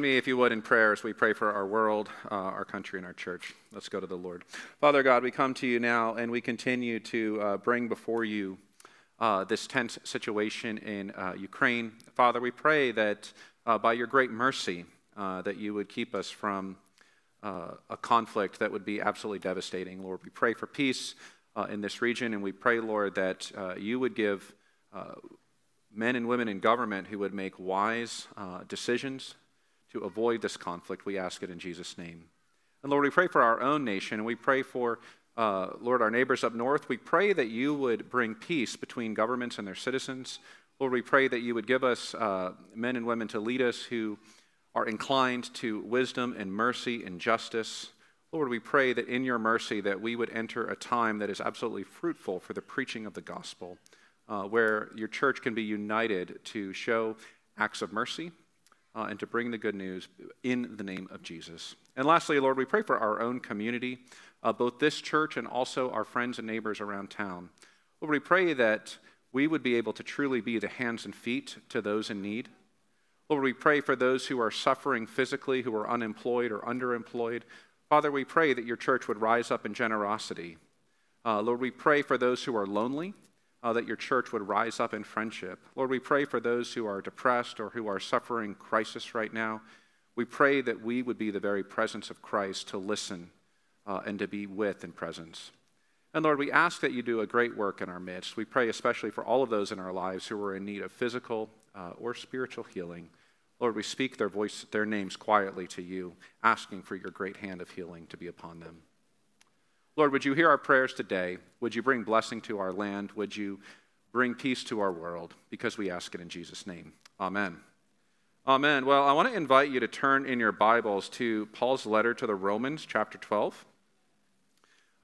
me, if you would, in prayer as we pray for our world, uh, our country, and our church. Let's go to the Lord. Father God, we come to you now and we continue to uh, bring before you uh, this tense situation in uh, Ukraine. Father, we pray that uh, by your great mercy, uh, that you would keep us from a conflict that would be absolutely devastating. Lord, we pray for peace in this region, and we pray, Lord, that you would give men and women in government who would make wise decisions to avoid this conflict. We ask it in Jesus' name. And Lord, we pray for our own nation, and we pray for, uh, Lord, our neighbors up north. We pray that you would bring peace between governments and their citizens. Lord, we pray that you would give us uh, men and women to lead us who are inclined to wisdom and mercy and justice. Lord, we pray that in your mercy that we would enter a time that is absolutely fruitful for the preaching of the gospel, uh, where your church can be united to show acts of mercy uh, and to bring the good news in the name of Jesus. And lastly, Lord, we pray for our own community, uh, both this church and also our friends and neighbors around town. Lord, we pray that we would be able to truly be the hands and feet to those in need. Lord, we pray for those who are suffering physically, who are unemployed or underemployed. Father, we pray that your church would rise up in generosity. Uh, Lord, we pray for those who are lonely uh, that your church would rise up in friendship. Lord, we pray for those who are depressed or who are suffering crisis right now. We pray that we would be the very presence of Christ to listen uh, and to be with in presence. And Lord, we ask that you do a great work in our midst. We pray especially for all of those in our lives who are in need of physical uh, or spiritual healing. Lord, we speak their voice, their names quietly to you, asking for your great hand of healing to be upon them. Lord, would you hear our prayers today? Would you bring blessing to our land? Would you bring peace to our world? Because we ask it in Jesus' name. Amen. Amen. Well, I want to invite you to turn in your Bibles to Paul's letter to the Romans, chapter 12.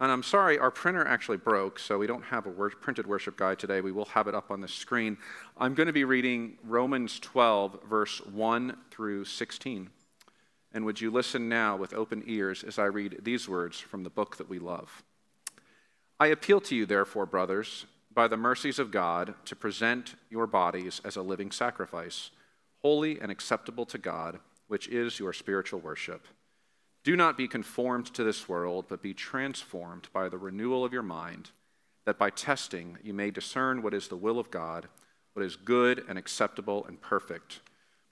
And I'm sorry, our printer actually broke, so we don't have a printed worship guide today. We will have it up on the screen. I'm going to be reading Romans 12, verse 1 through 16. And would you listen now with open ears as I read these words from the book that we love? I appeal to you, therefore, brothers, by the mercies of God, to present your bodies as a living sacrifice, holy and acceptable to God, which is your spiritual worship. Do not be conformed to this world, but be transformed by the renewal of your mind, that by testing you may discern what is the will of God, what is good and acceptable and perfect.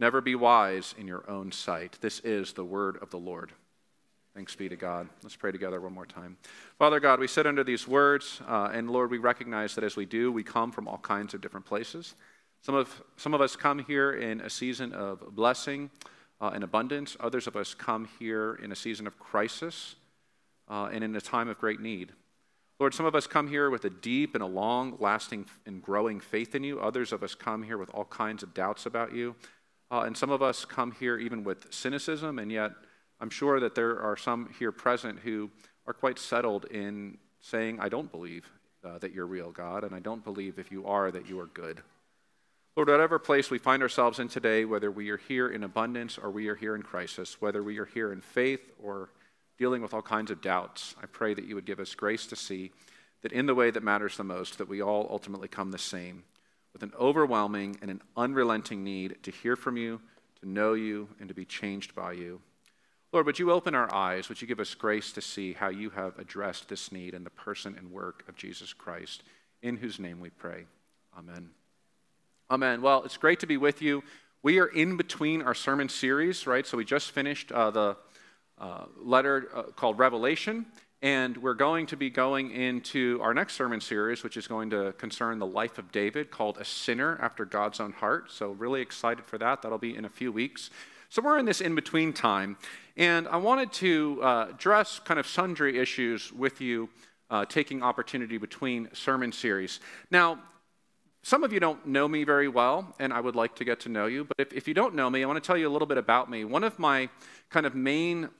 Never be wise in your own sight. This is the word of the Lord. Thanks be to God. Let's pray together one more time. Father God, we sit under these words, uh, and Lord, we recognize that as we do, we come from all kinds of different places. Some of, some of us come here in a season of blessing uh, and abundance, others of us come here in a season of crisis uh, and in a time of great need. Lord, some of us come here with a deep and a long lasting and growing faith in you. Others of us come here with all kinds of doubts about you. Uh, and some of us come here even with cynicism, and yet I'm sure that there are some here present who are quite settled in saying, I don't believe uh, that you're real, God, and I don't believe if you are that you are good. Lord, whatever place we find ourselves in today, whether we are here in abundance or we are here in crisis, whether we are here in faith or dealing with all kinds of doubts. I pray that you would give us grace to see that in the way that matters the most, that we all ultimately come the same, with an overwhelming and an unrelenting need to hear from you, to know you, and to be changed by you. Lord, would you open our eyes? Would you give us grace to see how you have addressed this need in the person and work of Jesus Christ, in whose name we pray. Amen. Amen. Well, it's great to be with you. We are in between our sermon series, right? So we just finished uh, the uh, letter uh, called Revelation, and we're going to be going into our next sermon series, which is going to concern the life of David, called A Sinner After God's Own Heart. So, really excited for that. That'll be in a few weeks. So, we're in this in between time, and I wanted to uh, address kind of sundry issues with you, uh, taking opportunity between sermon series. Now, some of you don't know me very well, and I would like to get to know you. But if, if you don't know me, I want to tell you a little bit about me. One of my kind of main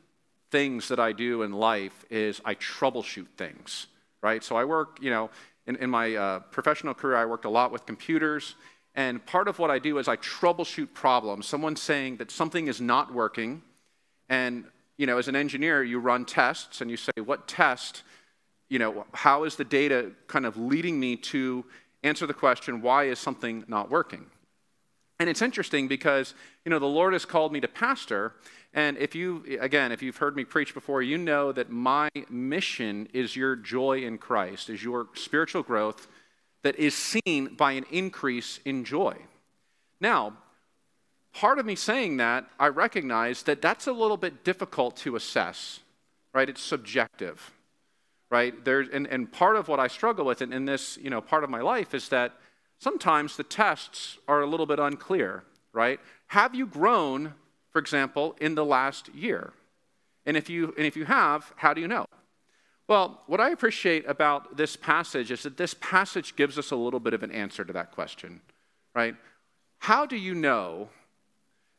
things that I do in life is I troubleshoot things, right? So I work, you know, in, in my uh, professional career, I worked a lot with computers. And part of what I do is I troubleshoot problems. Someone's saying that something is not working. And, you know, as an engineer, you run tests and you say, what test, you know, how is the data kind of leading me to answer the question, why is something not working? And it's interesting because, you know, the Lord has called me to pastor. And if you, again, if you've heard me preach before, you know that my mission is your joy in Christ, is your spiritual growth that is seen by an increase in joy. Now, part of me saying that, I recognize that that's a little bit difficult to assess, right? It's subjective right? There's, and, and part of what I struggle with in, in this, you know, part of my life is that sometimes the tests are a little bit unclear, right? Have you grown, for example, in the last year? And if you, and if you have, how do you know? Well, what I appreciate about this passage is that this passage gives us a little bit of an answer to that question, right? How do you know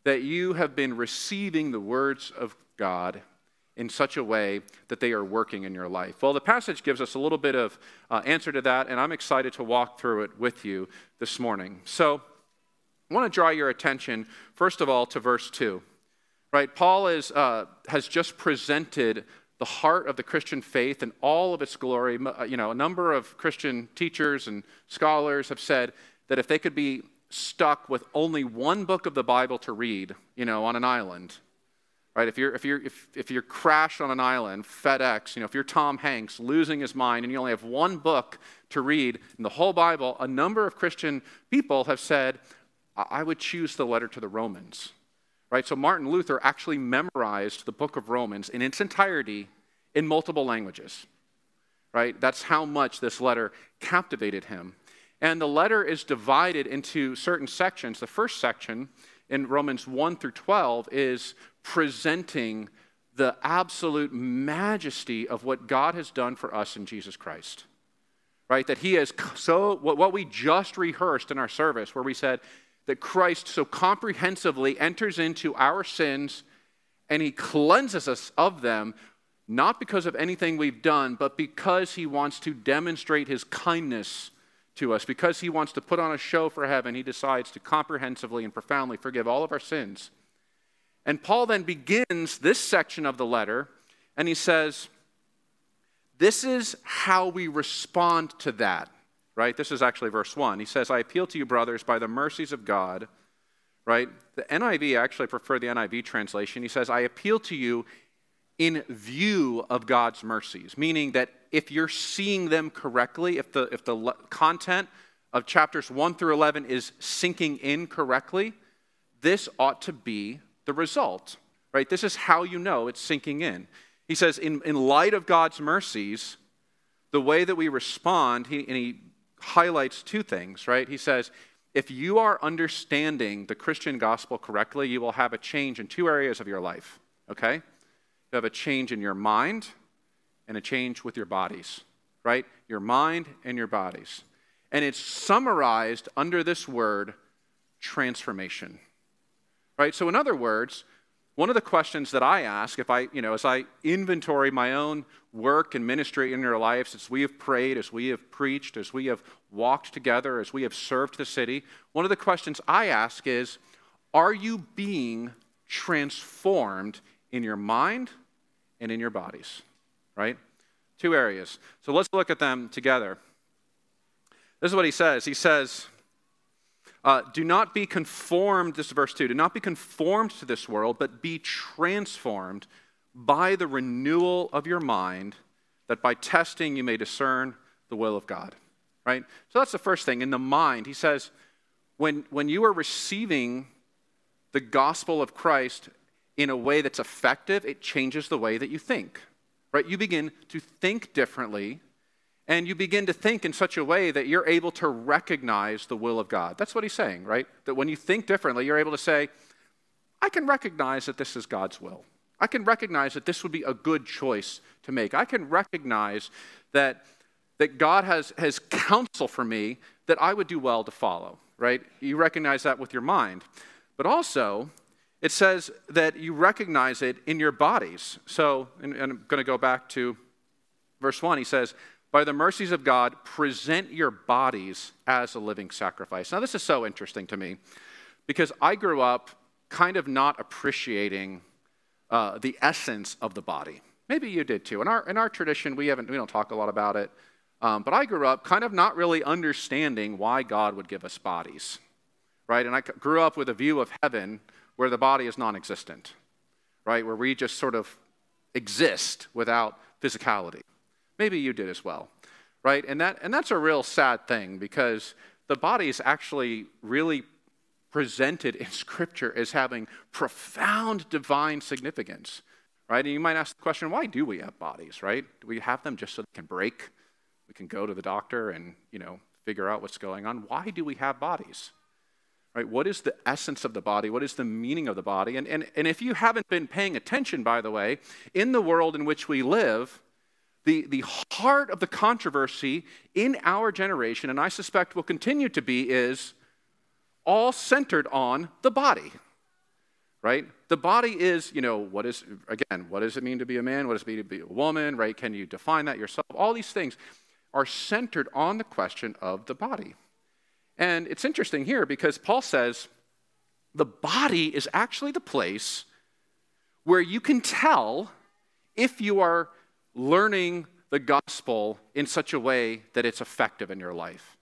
that you have been receiving the words of God in such a way that they are working in your life? Well, the passage gives us a little bit of uh, answer to that, and I'm excited to walk through it with you this morning. So, want to draw your attention, first of all, to verse 2. Right? Paul is, uh, has just presented the heart of the Christian faith and all of its glory. Uh, you know, a number of Christian teachers and scholars have said that if they could be stuck with only one book of the Bible to read, you know, on an island, right? If you're, if you're, if, if you're crashed on an island, FedEx, you know, if you're Tom Hanks losing his mind and you only have one book to read in the whole Bible, a number of Christian people have said, I would choose the letter to the Romans, right? So Martin Luther actually memorized the book of Romans in its entirety in multiple languages, right? That's how much this letter captivated him. And the letter is divided into certain sections. The first section in Romans 1 through 12 is presenting the absolute majesty of what God has done for us in Jesus Christ. Right? That He has so, what we just rehearsed in our service, where we said that Christ so comprehensively enters into our sins and He cleanses us of them, not because of anything we've done, but because He wants to demonstrate His kindness to us. Because He wants to put on a show for heaven, He decides to comprehensively and profoundly forgive all of our sins and Paul then begins this section of the letter, and he says, This is how we respond to that, right? This is actually verse 1. He says, I appeal to you, brothers, by the mercies of God, right? The NIV, I actually prefer the NIV translation. He says, I appeal to you in view of God's mercies, meaning that if you're seeing them correctly, if the, if the content of chapters 1 through 11 is sinking in correctly, this ought to be the result, right? This is how you know it's sinking in. He says, in, in light of God's mercies, the way that we respond, he, and he highlights two things, right? He says, if you are understanding the Christian gospel correctly, you will have a change in two areas of your life, okay? You have a change in your mind and a change with your bodies, right? Your mind and your bodies. And it's summarized under this word transformation right? So, in other words, one of the questions that I ask, if I, you know, as I inventory my own work and ministry in your lives, as we have prayed, as we have preached, as we have walked together, as we have served the city, one of the questions I ask is Are you being transformed in your mind and in your bodies, right? Two areas. So let's look at them together. This is what he says. He says, uh, Do not be conformed, this is verse 2, do not be conformed to this world, but be transformed by the renewal of your mind, that by testing you may discern the will of God. Right? So that's the first thing. In the mind, he says, when, when you are receiving the gospel of Christ in a way that's effective, it changes the way that you think. Right? You begin to think differently, and you begin to think in such a way that you're able to recognize the will of God. That's what he's saying, right? That when you think differently, you're able to say, I can recognize that this is God's will. I can recognize that this would be a good choice to make. I can recognize that, that God has, has counsel for me that I would do well to follow, right? You recognize that with your mind. But also, it says that you recognize it in your bodies. So, and, and I'm going to go back to verse 1. He says, By the mercies of God, present your bodies as a living sacrifice. Now, this is so interesting to me because I grew up kind of not appreciating uh, the essence of the body. Maybe you did too. In our, in our tradition, we, haven't, we don't talk a lot about it. Um, but I grew up kind of not really understanding why God would give us bodies, right? And I grew up with a view of heaven where the body is non existent, right? Where we just sort of exist without physicality. Maybe you did as well, right? And, that, and that's a real sad thing because the body is actually really presented in Scripture as having profound divine significance, right? And you might ask the question, why do we have bodies, right? Do we have them just so they can break? We can go to the doctor and, you know, figure out what's going on. Why do we have bodies? Right? What is the essence of the body? What is the meaning of the body? And, and, and if you haven't been paying attention, by the way, in the world in which we live, the, the heart of the controversy in our generation, and I suspect will continue to be, is all centered on the body, right? The body is, you know, what is, again, what does it mean to be a man? What does it mean to be a woman, right? Can you define that yourself? All these things are centered on the question of the body. And it's interesting here because Paul says the body is actually the place where you can tell if you are learning the gospel in such a way that it's effective in your life.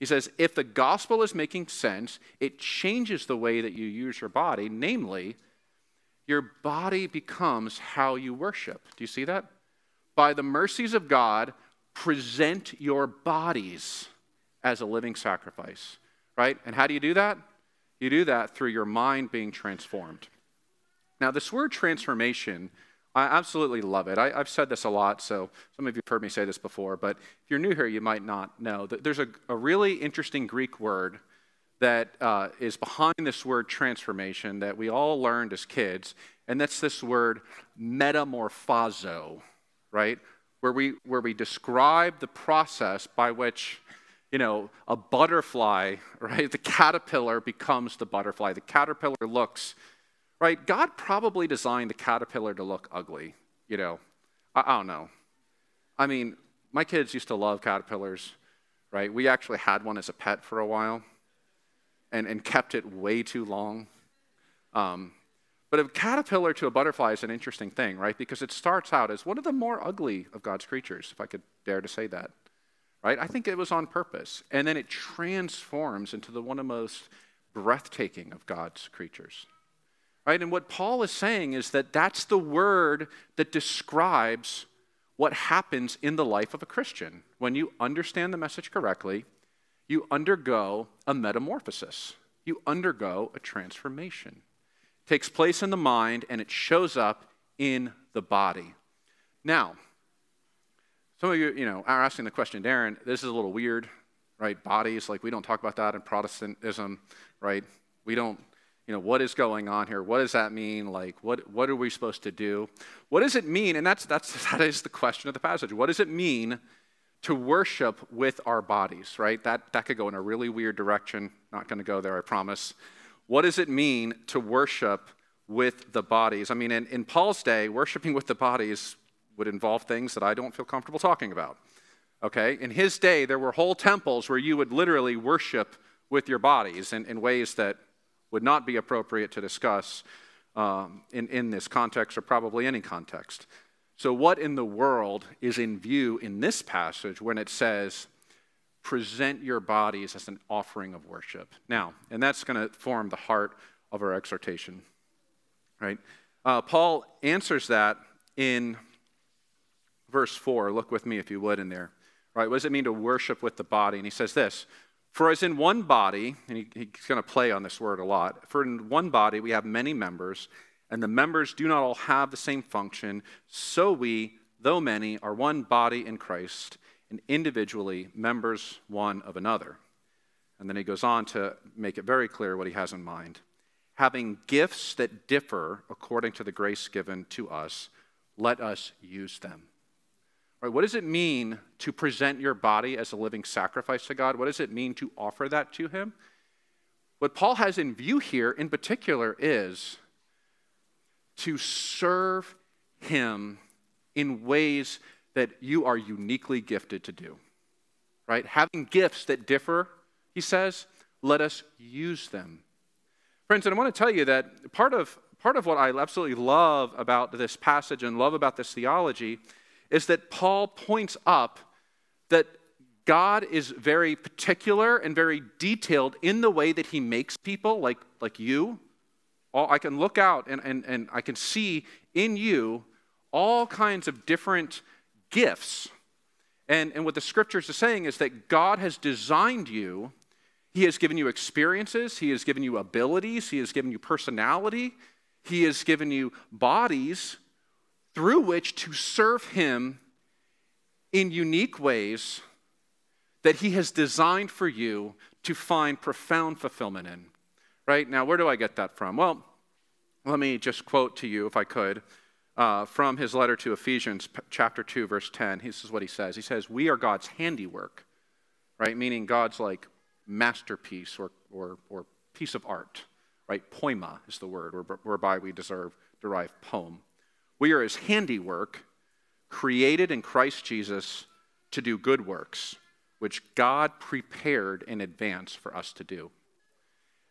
He says, if the gospel is making sense, it changes the way that you use your body, namely, your body becomes how you worship. Do you see that? By the mercies of God, present your bodies as a living sacrifice, right? And how do you do that? You do that through your mind being transformed. Now, this word transformation I absolutely love it. I, have said this a lot, so some of you have heard me say this before, but if you're new here, you might not know that there's a, a really interesting Greek word that uh, is behind this word transformation that we all learned as kids, and that's this word metamorphazo, right? Where we, where we describe the process by which you know, a butterfly, right? The caterpillar becomes the butterfly. The caterpillar looks right? God probably designed the caterpillar to look ugly, you know. I, I, don't know. I mean, my kids used to love caterpillars, right? We actually had one as a pet for a while and, and kept it way too long. Um, but a caterpillar to a butterfly is an interesting thing, right? Because it starts out as one of the more ugly of God's creatures, if I could dare to say that, right? I think it was on purpose. And then it transforms into the one of the most breathtaking of God's creatures. Right? And what Paul is saying is that that's the word that describes what happens in the life of a Christian. When you understand the message correctly, you undergo a metamorphosis, you undergo a transformation. It takes place in the mind and it shows up in the body. Now, some of you, you know, are asking the question, Darren, this is a little weird, right? Bodies, like we don't talk about that in Protestantism, right? We don't you know, what is going on here? What does that mean? Like, what, what are we supposed to do? What does it mean? And that's, that's, that is the question of the passage. What does it mean to worship with our bodies, right? That, that could go in a really weird direction. Not going to go there, I promise. What does it mean to worship with the bodies? I mean, in, in Paul's day, worshiping with the bodies would involve things that I don't feel comfortable talking about. Okay? In his day, there were whole temples where you would literally worship with your bodies in, in ways that would not be appropriate to discuss um, in, in this context or probably any context. So, what in the world is in view in this passage when it says, present your bodies as an offering of worship? Now, and that's going to form the heart of our exhortation, right? Uh, Paul answers that in verse 4. Look with me, if you would, in there. Right? What does it mean to worship with the body? And he says this For as in one body, and he, he's going to play on this word a lot, for in one body we have many members and the members do not all have the same function, so we, though many, are one body in Christ, and individually members one of another. And then he goes on to make it very clear what he has in mind. Having gifts that differ according to the grace given to us, let us use them. Right, what does it mean to present your body as a living sacrifice to God? What does it mean to offer that to Him? What Paul has in view here in particular is to serve Him in ways that you are uniquely gifted to do. Right? Having gifts that differ, he says, let us use them. Friends, and I want to tell you that part of, part of what I absolutely love about this passage and love about this theology is that Paul points up that God is very particular and very detailed in the way that he makes people, like, like you, all, I can look out and, and, and I can see in you all kinds of different gifts. And, and what the scriptures are saying is that God has designed you. He has given you experiences, He has given you abilities, He has given you personality, He has given you bodies through which to serve Him in unique ways that He has designed for you to find profound fulfillment in right? Now, where do I get that from? Well, let me just quote to you, if I could, uh, from his letter to Ephesians, chapter 2, verse 10. This is what he says He says, We are God's handiwork, right? Meaning God's like masterpiece or, or, or piece of art, right? Poema is the word whereby we deserve, derive poem. We are his handiwork, created in Christ Jesus to do good works, which God prepared in advance for us to do.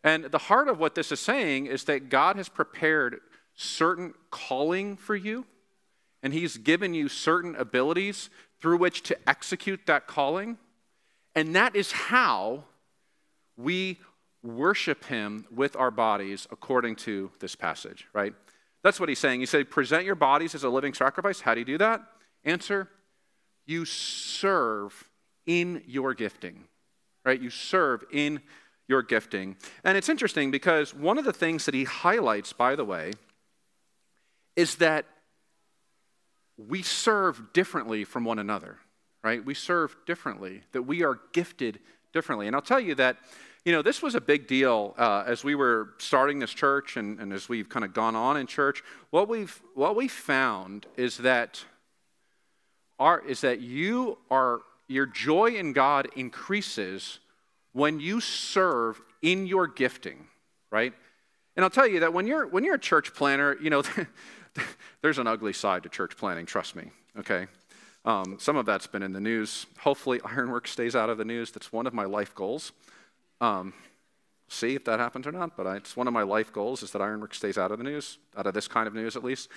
And the heart of what this is saying is that God has prepared certain calling for you, and He's given you certain abilities through which to execute that calling. And that is how we worship Him with our bodies according to this passage, right? That's what He's saying. He said, present your bodies as a living sacrifice. How do you do that? Answer, you serve in your gifting, right? You serve in your gifting. And it's interesting because one of the things that he highlights, by the way, is that we serve differently from one another, right? We serve differently, that we are gifted differently. And I'll tell you that, you know, this was a big deal uh, as we were starting this church and, and as we've kind of gone on in church. What we've what we found is that our is that you are your joy in God increases when you serve in your gifting, right? And I'll tell you that when you're, when you're a church planter, you know, there's an ugly side to church planning, trust me, okay? Um, some of that's been in the news. Hopefully, Ironworks stays out of the news. That's one of my life goals. Um, see if that happens or not, but I, it's one of my life goals is that Ironworks stays out of the news, out of this kind of news at least,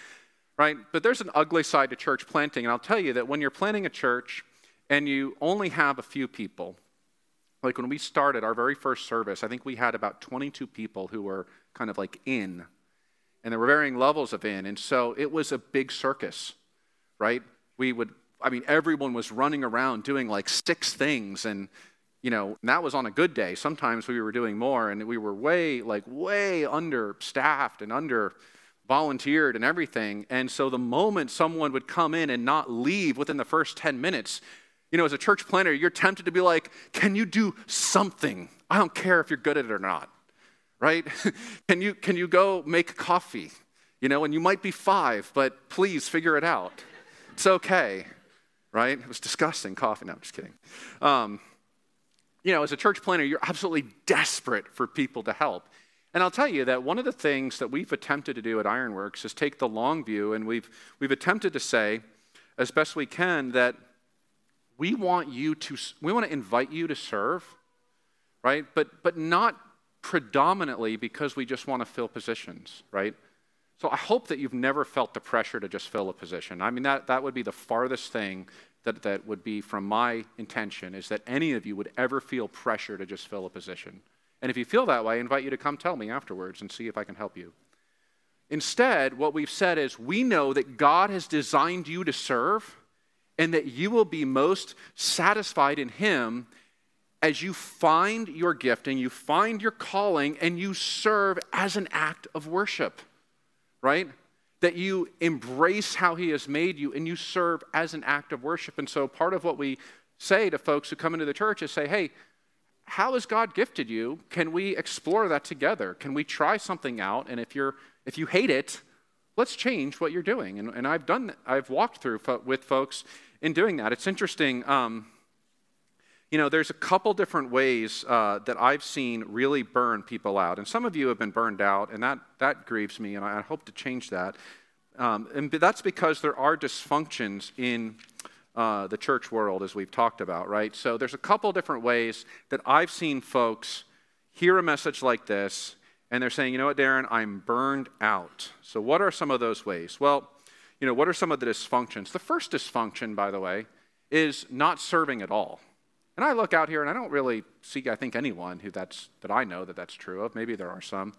right? But there's an ugly side to church planting, and I'll tell you that when you're planting a church and you only have a few people, like when we started our very first service, I think we had about 22 people who were kind of like in, and there were varying levels of in. And so it was a big circus, right? We would, I mean, everyone was running around doing like six things. And, you know, that was on a good day. Sometimes we were doing more, and we were way, like, way understaffed and under volunteered and everything. And so the moment someone would come in and not leave within the first 10 minutes, you know, as a church planter, you're tempted to be like, can you do something? I don't care if you're good at it or not, right? can, you, can you go make coffee? You know, and you might be five, but please figure it out. It's okay, right? It was disgusting coffee. No, I'm just kidding. Um, you know, as a church planter, you're absolutely desperate for people to help. And I'll tell you that one of the things that we've attempted to do at Ironworks is take the long view, and we've, we've attempted to say, as best we can, that we want you to we want to invite you to serve right but but not predominantly because we just want to fill positions right So I hope that you've never felt the pressure to just fill a position. I mean, that, that would be the farthest thing that, that would be from my intention is that any of you would ever feel pressure to just fill a position. And if you feel that way, I invite you to come tell me afterwards and see if I can help you. Instead, what we've said is we know that God has designed you to serve and that you will be most satisfied in Him as you find your gifting, you find your calling, and you serve as an act of worship, right? That you embrace how He has made you and you serve as an act of worship. And so, part of what we say to folks who come into the church is say, hey, how has God gifted you? Can we explore that together? Can we try something out? And if you're if you hate it, let's change what you're doing. And, and I've done I've walked through fo- with folks in doing that. It's interesting. Um, you know, there's a couple different ways uh, that I've seen really burn people out. And some of you have been burned out, and that, that grieves me, and I, hope to change that. Um, and that's because there are dysfunctions in uh, the church world, as we've talked about, right? So there's a couple different ways that I've seen folks hear a message like this, and they're saying, you know what, Darren, I'm burned out. So what are some of those ways? Well, you know, what are some of the dysfunctions? The first dysfunction, by the way, is not serving at all. And I look out here and I don't really see, I think, anyone who that's, that I know that that's true of. Maybe there are some.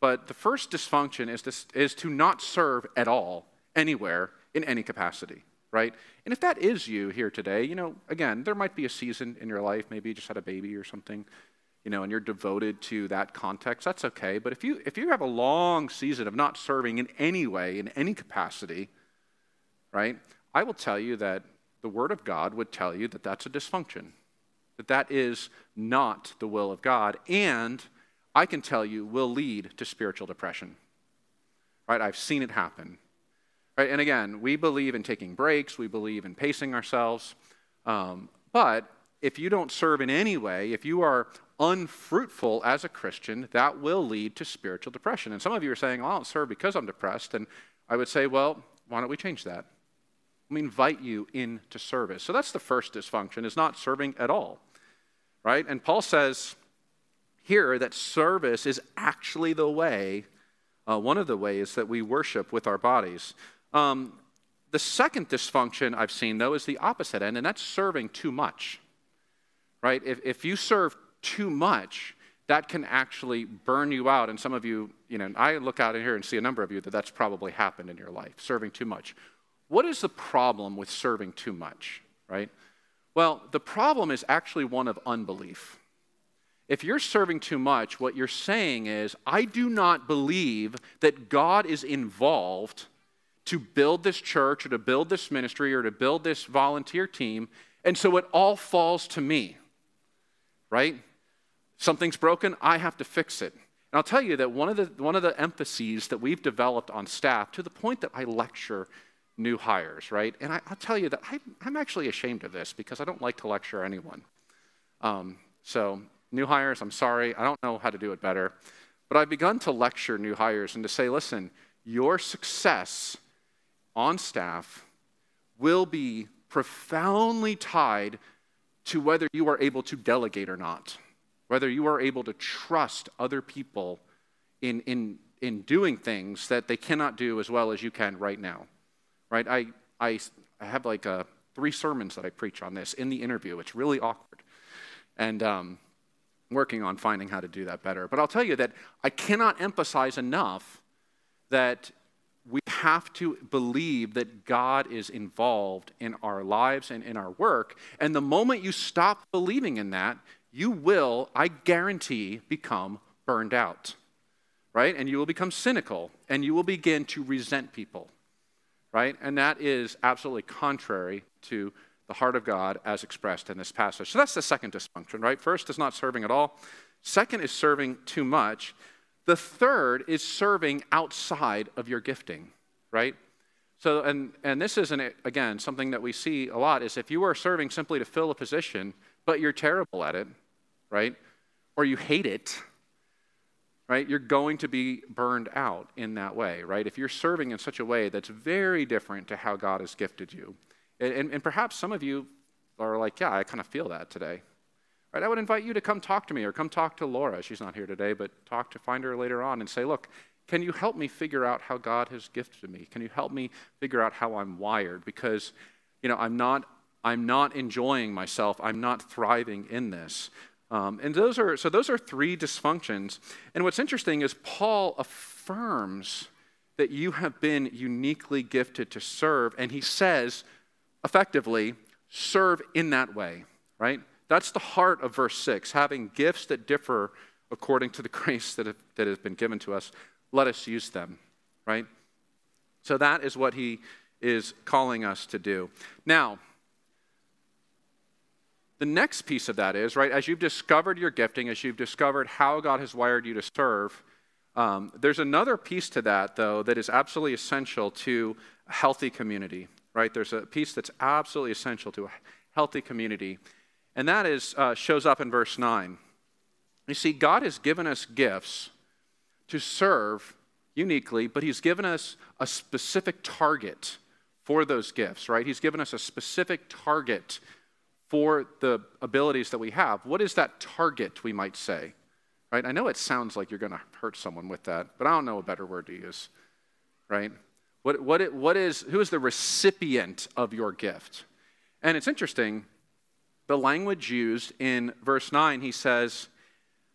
But the first dysfunction is to, is to not serve at all, anywhere, in any capacity, right? And if that is you here today, you know, again, there might be a season in your life, maybe you just had a baby or something, you know, and you're devoted to that context, that's okay. But if you, if you have a long season of not serving in any way, in any capacity, right, I will tell you that the Word of God would tell you that that's a dysfunction that that is not the will of God, and I can tell you will lead to spiritual depression. Right? I've seen it happen. Right? And again, we believe in taking breaks, we believe in pacing ourselves. Um, but if you don't serve in any way, if you are unfruitful as a Christian, that will lead to spiritual depression. And some of you are saying, well, I don't serve because I'm depressed. And I would say, well, why don't we change that? Let me invite you into service. So that's the first dysfunction, is not serving at all right? And Paul says here that service is actually the way, uh, one of the ways that we worship with our bodies. Um, the second dysfunction I've seen, though, is the opposite end, and that's serving too much, right? If, if you serve too much, that can actually burn you out. And some of you, you know, I look out in here and see a number of you that that's probably happened in your life, serving too much. What is the problem with serving too much, right? Well, the problem is actually one of unbelief. If you're serving too much, what you're saying is, I do not believe that God is involved to build this church or to build this ministry or to build this volunteer team, and so it all falls to me, right? Something's broken, I have to fix it. And I'll tell you that one of the, one of the emphases that we've developed on staff, to the point that I lecture new hires, right? And I, will tell you that I, am actually ashamed of this because I don't like to lecture anyone. Um, so, new hires, I'm sorry, I don't know how to do it better. But I've begun to lecture new hires and to say, listen, your success on staff will be profoundly tied to whether you are able to delegate or not, whether you are able to trust other people in, in, in doing things that they cannot do as well as you can right now right? I, I, I have like uh, three sermons that I preach on this in the interview. It's really awkward. And um, working on finding how to do that better. But I'll tell you that I cannot emphasize enough that we have to believe that God is involved in our lives and in our work. And the moment you stop believing in that, you will, I guarantee, become burned out, right? And you will become cynical and you will begin to resent people right? And that is absolutely contrary to the heart of God as expressed in this passage. So that's the second dysfunction, right? First is not serving at all. Second is serving too much. The third is serving outside of your gifting, right? So, and, and this isn't, again, something that we see a lot is if you are serving simply to fill a position, but you're terrible at it, right? Or you hate it, right? You're going to be burned out in that way, right? If you're serving in such a way that's very different to how God has gifted you. And, and, and perhaps some of you are like, yeah, I kind of feel that today. Right? I would invite you to come talk to me or come talk to Laura. She's not here today, but talk to find her later on and say, look, can you help me figure out how God has gifted me? Can you help me figure out how I'm wired? Because, you know, I'm not, I'm not enjoying myself. I'm not thriving in this. Um, and those are, so those are three dysfunctions. And what's interesting is Paul affirms that you have been uniquely gifted to serve. And he says, effectively, serve in that way, right? That's the heart of verse 6 having gifts that differ according to the grace that, have, that has been given to us. Let us use them, right? So that is what he is calling us to do. Now, the next piece of that is, right, as you've discovered your gifting, as you've discovered how God has wired you to serve, um, there's another piece to that, though, that is absolutely essential to a healthy community, right? There's a piece that's absolutely essential to a healthy community, and that is uh, shows up in verse 9. You see, God has given us gifts to serve uniquely, but He's given us a specific target for those gifts, right? He's given us a specific target for the abilities that we have. What is that target, we might say? Right? I know it sounds like you're going to hurt someone with that, but I don't know a better word to use. Right? What, what, what is, who is the recipient of your gift? And it's interesting, the language used in verse 9, he says,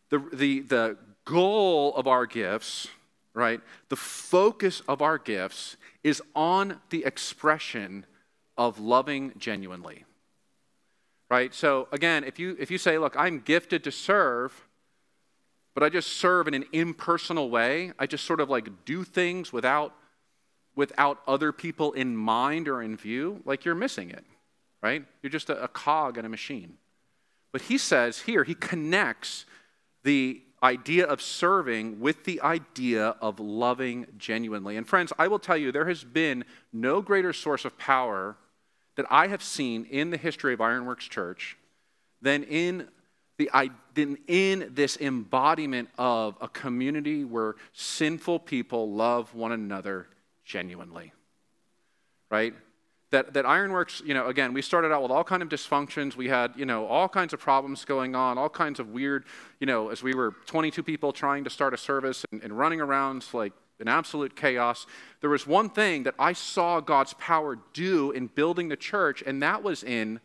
the, the, the goal of our gifts, right, the focus of our gifts is on the expression of loving genuinely right? So again, if you if you say, look, I'm gifted to serve, but I just serve in an impersonal way, I just sort of like do things without without other people in mind or in view, like you're missing it, right? You're just a, a cog in a machine. But he says here, he connects the idea of serving with the idea of loving genuinely. And friends, I will tell you, there has been no greater source of power that I have seen in the history of Ironworks Church than in, the, than in this embodiment of a community where sinful people love one another genuinely. Right? That, that Ironworks, you know, again, we started out with all kind of dysfunctions. We had, you know, all kinds of problems going on, all kinds of weird, you know, as we were 22 people trying to start a service and, and running around like in absolute chaos, there was one thing that I saw God's power do in building the church, and that was in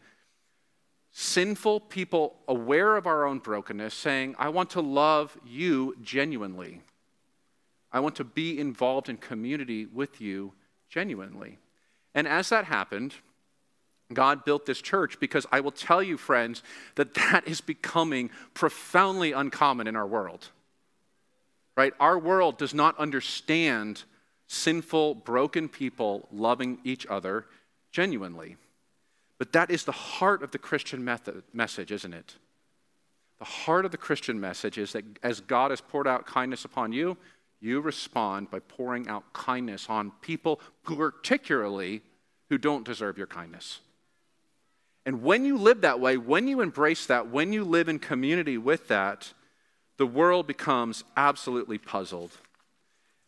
sinful people aware of our own brokenness saying, I want to love you genuinely. I want to be involved in community with you genuinely. And as that happened, God built this church because I will tell you, friends, that that is becoming profoundly uncommon in our world right? Our world does not understand sinful, broken people loving each other genuinely. But that is the heart of the Christian method, message, isn't it? The heart of the Christian message is that as God has poured out kindness upon you, you respond by pouring out kindness on people, particularly who don't deserve your kindness. And when you live that way, when you embrace that, when you live in community with that, the world becomes absolutely puzzled.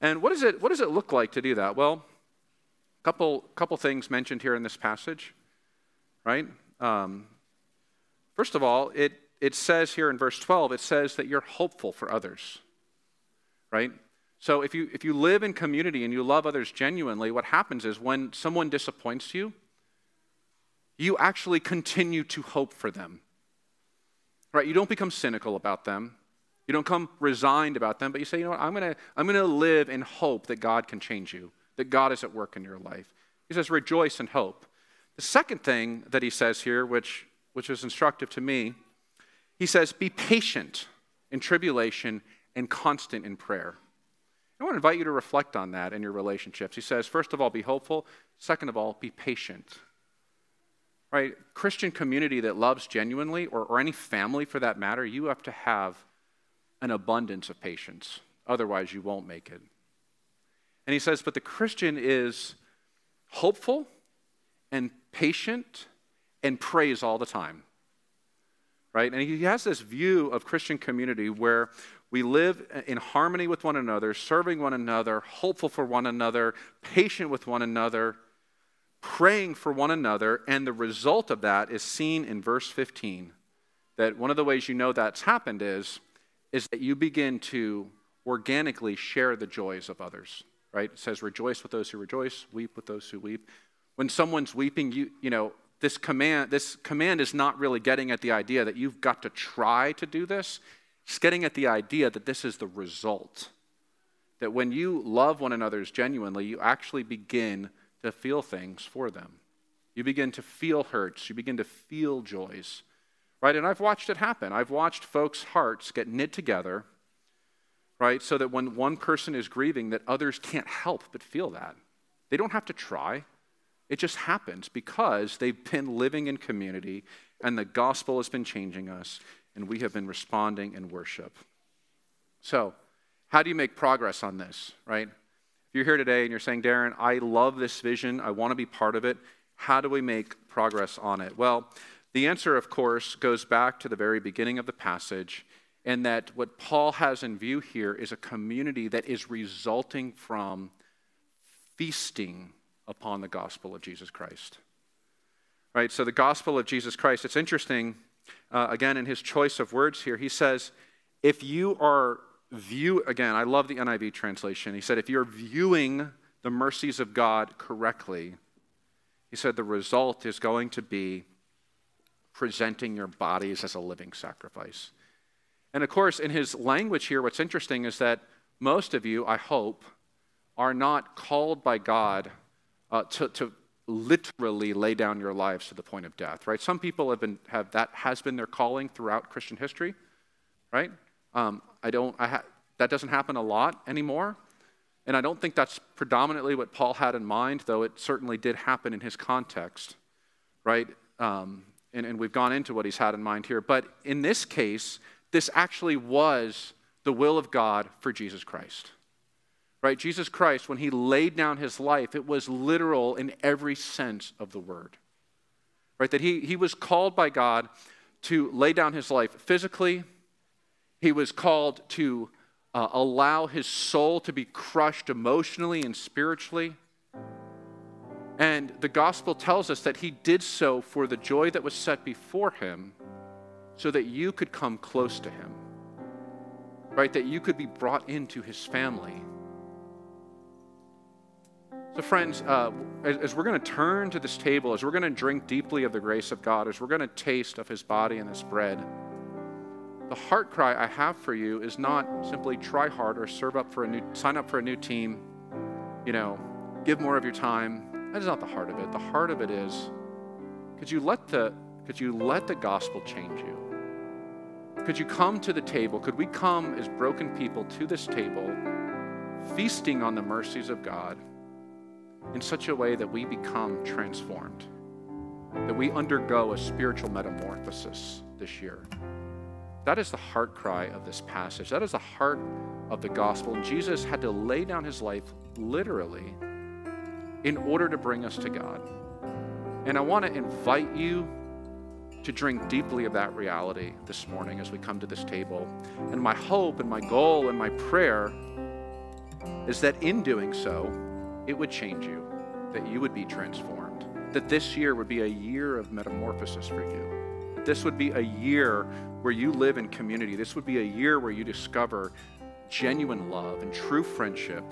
And what, is it, what does it look like to do that? Well, a couple, couple things mentioned here in this passage, right? Um, first of all, it, it says here in verse 12, it says that you're hopeful for others, right? So if you, if you live in community and you love others genuinely, what happens is when someone disappoints you, you actually continue to hope for them, right? You don't become cynical about them. You don't come resigned about them, but you say, you know what, I'm going to I'm going to live in hope that God can change you, that God is at work in your life. He says, rejoice in hope. The second thing that he says here, which, which is instructive to me, he says, be patient in tribulation and constant in prayer. I want to invite you to reflect on that in your relationships. He says, first of all, be hopeful. Second of all, be patient. Right? Christian community that loves genuinely, or, or any family for that matter, you have to have an abundance of patience. Otherwise, you won't make it. And he says, but the Christian is hopeful and patient and prays all the time. Right? And he has this view of Christian community where we live in harmony with one another, serving one another, hopeful for one another, patient with one another, praying for one another. And the result of that is seen in verse 15. That one of the ways you know that's happened is is that you begin to organically share the joys of others, right? It says, rejoice with those who rejoice, weep with those who weep. When someone's weeping, you, you know, this command, this command is not really getting at the idea that you've got to try to do this. It's getting at the idea that this is the result. That when you love one another genuinely, you actually begin to feel things for them. You begin to feel hurts. You begin to feel joys. Right? And I've watched it happen. I've watched folks' hearts get knit together, right? So that when one person is grieving, that others can't help but feel that. They don't have to try. It just happens because they've been living in community and the gospel has been changing us and we have been responding in worship. So, how do you make progress on this, right? If you're here today and you're saying, Darren, I love this vision, I want to be part of it, how do we make progress on it? Well, the answer, of course, goes back to the very beginning of the passage, and that what Paul has in view here is a community that is resulting from feasting upon the gospel of Jesus Christ. Right? So, the gospel of Jesus Christ, it's interesting, uh, again, in his choice of words here, he says, if you are view, again, I love the NIV translation. He said, if you're viewing the mercies of God correctly, he said the result is going to be presenting your bodies as a living sacrifice. And of course, in his language here, what's interesting is that most of you, I hope, are not called by God uh, to, to literally lay down your lives to the point of death, right? Some people have been, have, that has been their calling throughout Christian history, right? Um, I don't, I ha- that doesn't happen a lot anymore. And I don't think that's predominantly what Paul had in mind, though it certainly did happen in his context, right? Um, and, and we've gone into what he's had in mind here. But in this case, this actually was the will of God for Jesus Christ right? Jesus Christ, when he laid down his life, it was literal in every sense of the word, right? That he, he was called by God to lay down his life physically, he was called to uh, allow his soul to be crushed emotionally and spiritually. And the gospel tells us that he did so for the joy that was set before him so that you could come close to him, right? That you could be brought into his family so, friends, uh, as, as we're going to turn to this table, as we're going to drink deeply of the grace of God, as we're going to taste of his body and this bread, the heart cry I have for you is not simply try harder, serve up for a new, sign up for a new team, you know, give more of your time. That is not the heart of it. The heart of it is, could you let the, could you let the gospel change you? Could you come to the table? Could we come as broken people to this table, feasting on the mercies of God? in such a way that we become transformed, that we undergo a spiritual metamorphosis this year. That is the heart cry of this passage. That is the heart of the gospel. Jesus had to lay down his life literally in order to bring us to God. And I want to invite you to drink deeply of that reality this morning as we come to this table. And my hope and my goal and my prayer is that in doing so, it would change you, that you would be transformed, that this year would be a year of metamorphosis for you, this would be a year where you live in community, this would be a year where you discover genuine love and true friendship.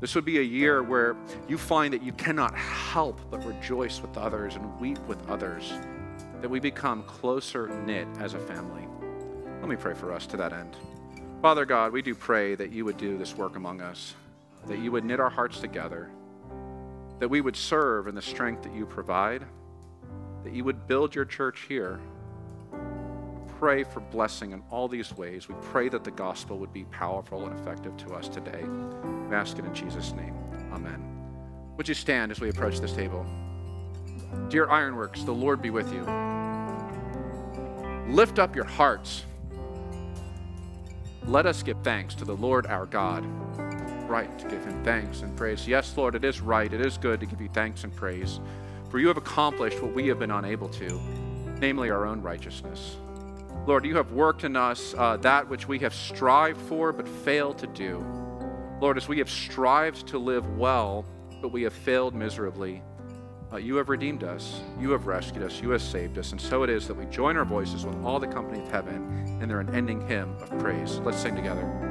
This would be a year where you find that you cannot help but rejoice with others and weep with others, that we become closer knit as a family. Let me pray for us to that end. Father God, we do pray that you would do this work among us that you would knit our hearts together, that we would serve in the strength that you provide, that you would build your church here. Pray for blessing in all these ways. We pray that the gospel would be powerful and effective to us today. We ask it in Jesus' name. Amen. Would you stand as we approach this table? Dear Ironworks, the Lord be with you. Lift up your hearts. Let us give thanks to the Lord our God right to give him thanks and praise. Yes, Lord, it is right, it is good to give you thanks and praise, for you have accomplished what we have been unable to, namely our own righteousness. Lord, you have worked in us uh, that which we have strived for but failed to do. Lord, as we have strived to live well, but we have failed miserably, uh, you have redeemed us, you have rescued us, you have saved us, and so it is that we join our voices with all the company of heaven in their unending hymn of praise. Let's sing together.